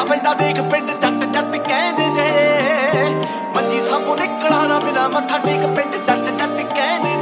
ਸਭਜਦਾ ਦੇਖ ਪਿੰਡ ਜੱਟ ਜੱਟ ਕਹਿੰਦੇ ਜੇ। ਮੰਜੀ ਸਾਹਮਣੇ ਨਿਕਲਾ ਨਾ ਬਿਨਾ ਮੱਥਾ ਟੇਕ, ਪਿੰਡ ਜੱਟ ਜੱਟ ਕਹਿੰਦੇ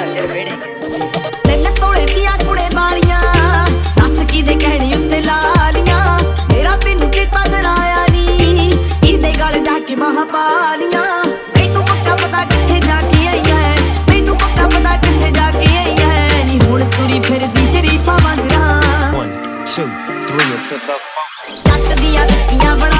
ਝਾਂਜਰ ਵੇੜੇ ਤਿੰਨ ਤੋਲੇ ਦੀਆਂ ਕੁੜੇ ਬਾਲੀਆਂ ਦੱਸ ਕੀ ਦੇ ਕਹਿਣੀ ਉੱਤੇ ਲਾਲੀਆਂ। ਮੇਰਾ ਤੈਨੂੰ ਚੇਤਾ ਜ਼ਰਾਇਆ ਨਹੀਂ ਇਹਦੇ ਗੱਲ ਜਾ ਕੇ ਮਹਾਪਾਲੀਆਂ ਮੈਨੂੰ ਪੱਕਾ ਪਤਾ ਕਿੱਥੇ ਜਾ ਕੇ ਆਈ ਹੈ ਮੈਨੂੰ ਪੱਕਾ ਪਤਾ ਕਿੱਥੇ ਜਾ ਕੇ ਆਈ ਹੈ ਨਹੀਂ ਹੁਣ ਤੁਰੀ ਫਿਰਦੀ ਸ਼ਰੀਫਾ ਵਾਂਗਰਾ। 1 2 3 to the phone ਚੱਟ ਦੀਆਂ ਦਿੱਤੀਆਂ ਬਣਾ